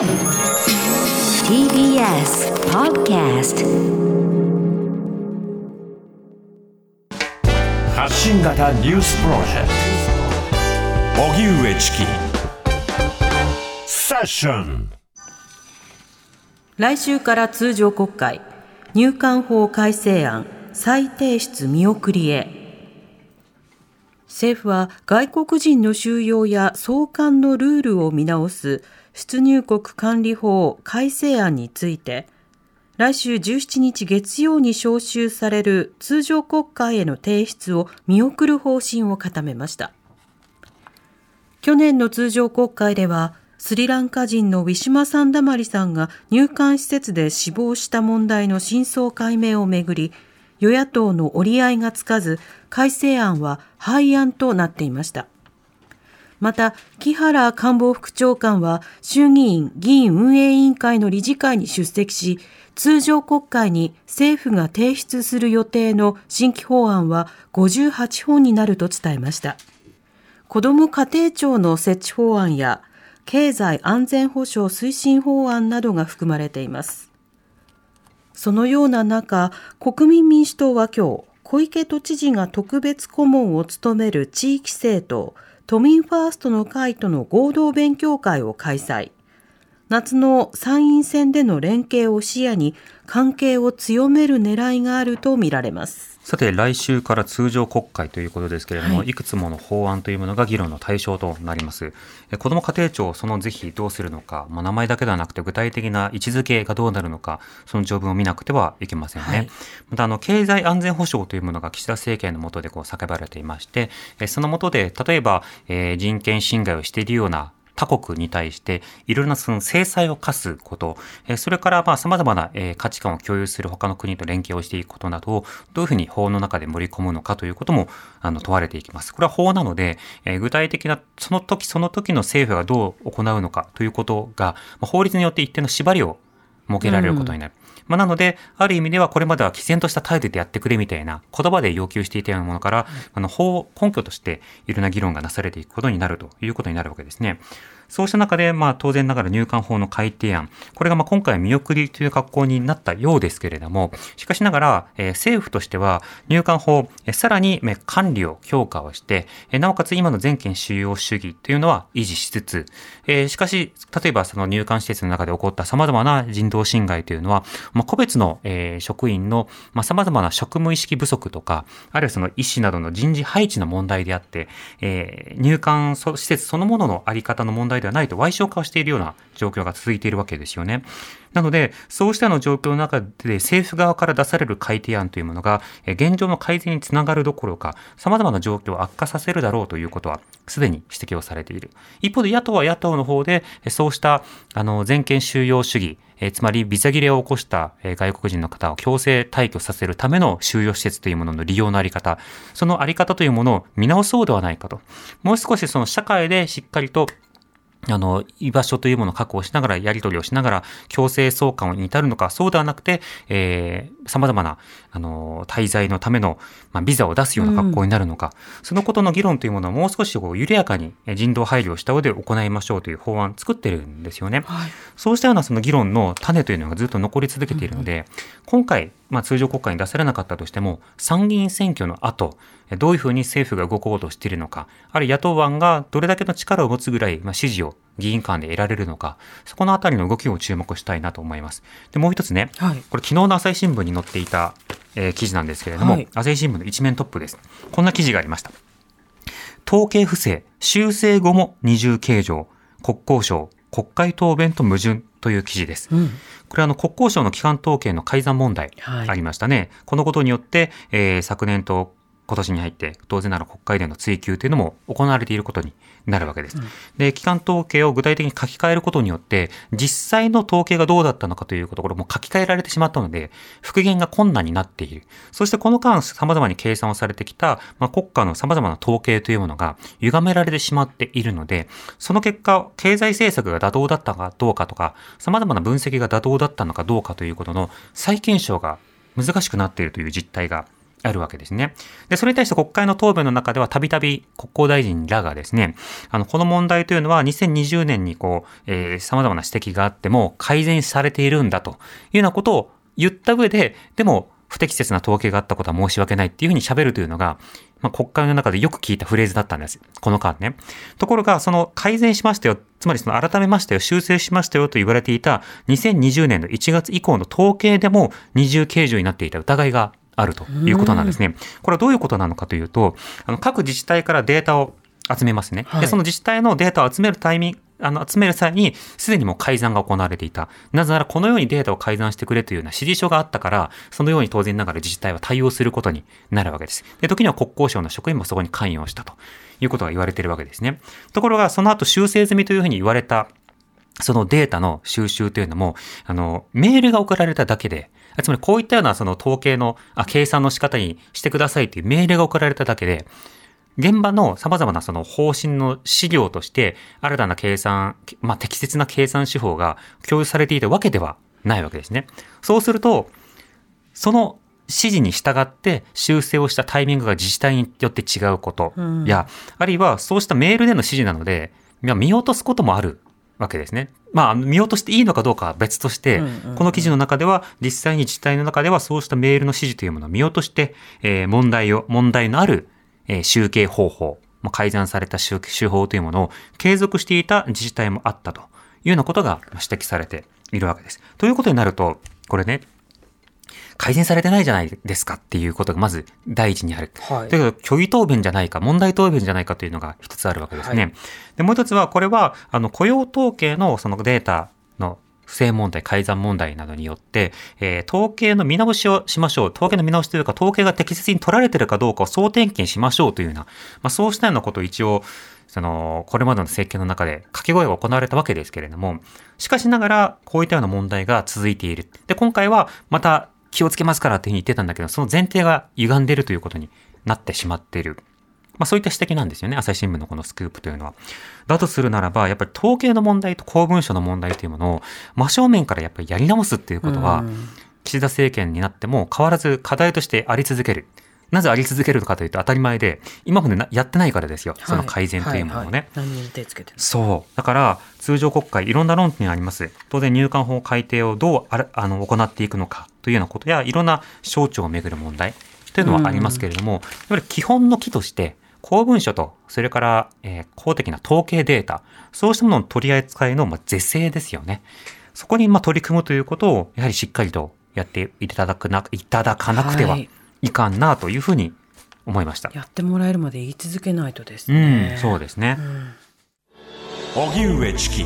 TBS Podcast 発信型ニュースプロジェクト。荻上チキ。セッション。来週から通常国会。入管法改正案。再提出見送りへ。政府は外国人の収容や送還のルールを見直す出入国管理法改正案について来週17日月曜に召集される通常国会への提出を見送る方針を固めました。去年の通常国会ではスリランカ人のウィシュマ・サンダマリさんが入管施設で死亡した問題の真相解明をめぐり与野党の折り合いがつかず改正案は廃案となっていました。また木原官房副長官は衆議院議員運営委員会の理事会に出席し通常国会に政府が提出する予定の新規法案は58本になると伝えました。子ども家庭庁の設置法案や経済安全保障推進法案などが含まれています。そのような中国民民主党は今日小池都知事が特別顧問を務める地域政党都民ファーストの会との合同勉強会を開催。夏の参院選での連携を視野に関係を強める狙いがあるとみられます。さて来週から通常国会ということですけれども、はい、いくつもの法案というものが議論の対象となります。子ども家庭庁その是非どうするのか、まあ、名前だけではなくて具体的な位置づけがどうなるのかその条文を見なくてはいけませんね、はい、またあの経済安全保障というものが岸田政権の下でこう叫ばれていましてその下で例えば、えー、人権侵害をしているような他国に対していろいろなその制裁を科すこと、それからまあ様々な価値観を共有する他の国と連携をしていくことなどをどういうふうに法の中で盛り込むのかということもあの問われていきます。これは法なので、具体的なその時その時の政府がどう行うのかということが法律によって一定の縛りを設けられることになる。うんまあ、なので、ある意味ではこれまでは毅然とした態度でやってくれみたいな言葉で要求していたようなものから、あの法根拠としていろんな議論がなされていくことになるということになるわけですね。そうした中で、まあ、当然ながら入管法の改定案、これがまあ今回見送りという格好になったようですけれども、しかしながら、えー、政府としては入管法、えー、さらに管理を強化をして、えー、なおかつ今の全権収容主義というのは維持しつつ、えー、しかし、例えばその入管施設の中で起こった様々な人道侵害というのは、まあ、個別の、えー、職員の、まあ、様々な職務意識不足とか、あるいはその医師などの人事配置の問題であって、えー、入管施設そのもののあり方の問題ではないと歪償化しているような状況が続いているわけですよね。なので、そうしたの状況の中で政府側から出される改定案というものが、現状の改善につながるどころか、様々な状況を悪化させるだろうということは、すでに指摘をされている。一方で野党は野党の方で、そうした、あの、全権収容主義、えつまりビザ切れを起こした、外国人の方を強制退去させるための収容施設というものの利用のあり方、そのあり方というものを見直そうではないかと。もう少しその社会でしっかりとあの、居場所というものを確保しながら、やり取りをしながら、強制送還に至るのか、そうではなくて、えー、様々な、あの、滞在のための、まあ、ビザを出すような格好になるのか、うん、そのことの議論というものをもう少しこう緩やかに人道配慮をした上で行いましょうという法案作ってるんですよね。はい、そうしたようなその議論の種というのがずっと残り続けているので、うん、今回、まあ、通常国会に出されなかったとしても、参議院選挙の後、どういうふうに政府が動こうとしているのか、あるいは野党案がどれだけの力を持つぐらい、まあ、支持を議員間で得られるのか、そこのあたりの動きを注目したいなと思います。で、もう一つね、はい、これ昨日の朝日新聞に載っていた、えー、記事なんですけれども、はい、朝日新聞の一面トップです。こんな記事がありました。統計不正、修正後も二重計上、国交省、国会答弁と矛盾という記事です。うん、これはあの国交省の基幹統計の改ざん問題ありましたね。はい、このことによって、えー、昨年と今年に入って当然なら国会での追及というのも行われていることになるわけです。うん、で、機関統計を具体的に書き換えることによって、実際の統計がどうだったのかというところも書き換えられてしまったので、復元が困難になっている。そしてこの間様々に計算をされてきた、まあ、国家の様々な統計というものが歪められてしまっているので、その結果、経済政策が妥当だったかどうかとか、様々な分析が妥当だったのかどうかということの再検証が難しくなっているという実態があるわけですね。で、それに対して国会の答弁の中ではたびたび国交大臣らがですね、あの、この問題というのは2020年にこう、えー、様々な指摘があっても改善されているんだというようなことを言った上で、でも不適切な統計があったことは申し訳ないっていうふうに喋るというのが、まあ、国会の中でよく聞いたフレーズだったんです。この間ね。ところが、その改善しましたよ、つまりその改めましたよ、修正しましたよと言われていた2020年の1月以降の統計でも二重計上になっていた疑いがあるということなんですね。これはどういうことなのかというと、あの各自治体からデータを集めますね。で、その自治体のデータを集めるタイミング、あの、集める際に、すでにもう改ざんが行われていた。なぜなら、このようにデータを改ざんしてくれというような指示書があったから、そのように当然ながら自治体は対応することになるわけです。で、時には国交省の職員もそこに関与したということが言われているわけですね。ところが、その後修正済みというふうに言われたそのデータの収集というのも、あの、メールが送られただけで、つまりこういったようなその統計の、あ、計算の仕方にしてくださいというメールが送られただけで、現場の様々なその方針の資料として、新たな計算、まあ、適切な計算手法が共有されていたわけではないわけですね。そうすると、その指示に従って修正をしたタイミングが自治体によって違うことや、うん、あるいはそうしたメールでの指示なので、見落とすこともあるわけですね。まあ、見落としていいのかどうかは別として、この記事の中では、実際に自治体の中ではそうしたメールの指示というものを見落として、えー、問題を、問題のある、えー、集計方法、まあ、改ざんされた手法というものを継続していた自治体もあったというようなことが指摘されているわけです。ということになると、これね、改善されてないじゃないですかっていうことがまず第一にある。はい、だけど、虚偽答弁じゃないか、問題答弁じゃないかというのが一つあるわけですね。はい、で、もう一つは、これは、あの、雇用統計のそのデータの不正問題、改ざん問題などによって、えー、統計の見直しをしましょう。統計の見直しというか、統計が適切に取られているかどうかを総点検しましょうというような、まあ、そうしたようなことを一応、その、これまでの政権の中で掛け声が行われたわけですけれども、しかしながら、こういったような問題が続いている。で、今回は、また、気をつけますからっていうふうに言ってたんだけど、その前提が歪んでるということになってしまっている。まあそういった指摘なんですよね。朝日新聞のこのスクープというのは。だとするならば、やっぱり統計の問題と公文書の問題というものを真正面からやっぱりやり直すっていうことは、岸田政権になっても変わらず課題としてあり続ける。なぜあり続けるのかというと当たり前で、今までやってないからですよ。その改善というものをね。はいはいはい、手つけてそう。だから、通常国会、いろんな論点あります。当然入管法改定をどうああの行っていくのかというようなことや、いろんな省庁をめぐる問題というのはありますけれども、やっぱり基本の木として、公文書と、それから、えー、公的な統計データ、そうしたものの取り扱いの、まあ、是正ですよね。そこに、まあ、取り組むということを、やはりしっかりとやっていただくな、いただかなくては、はいいかんなというふうに思いました。やってもらえるまで言い続けないとですね、うん、そうですね、荻、うん、上チキ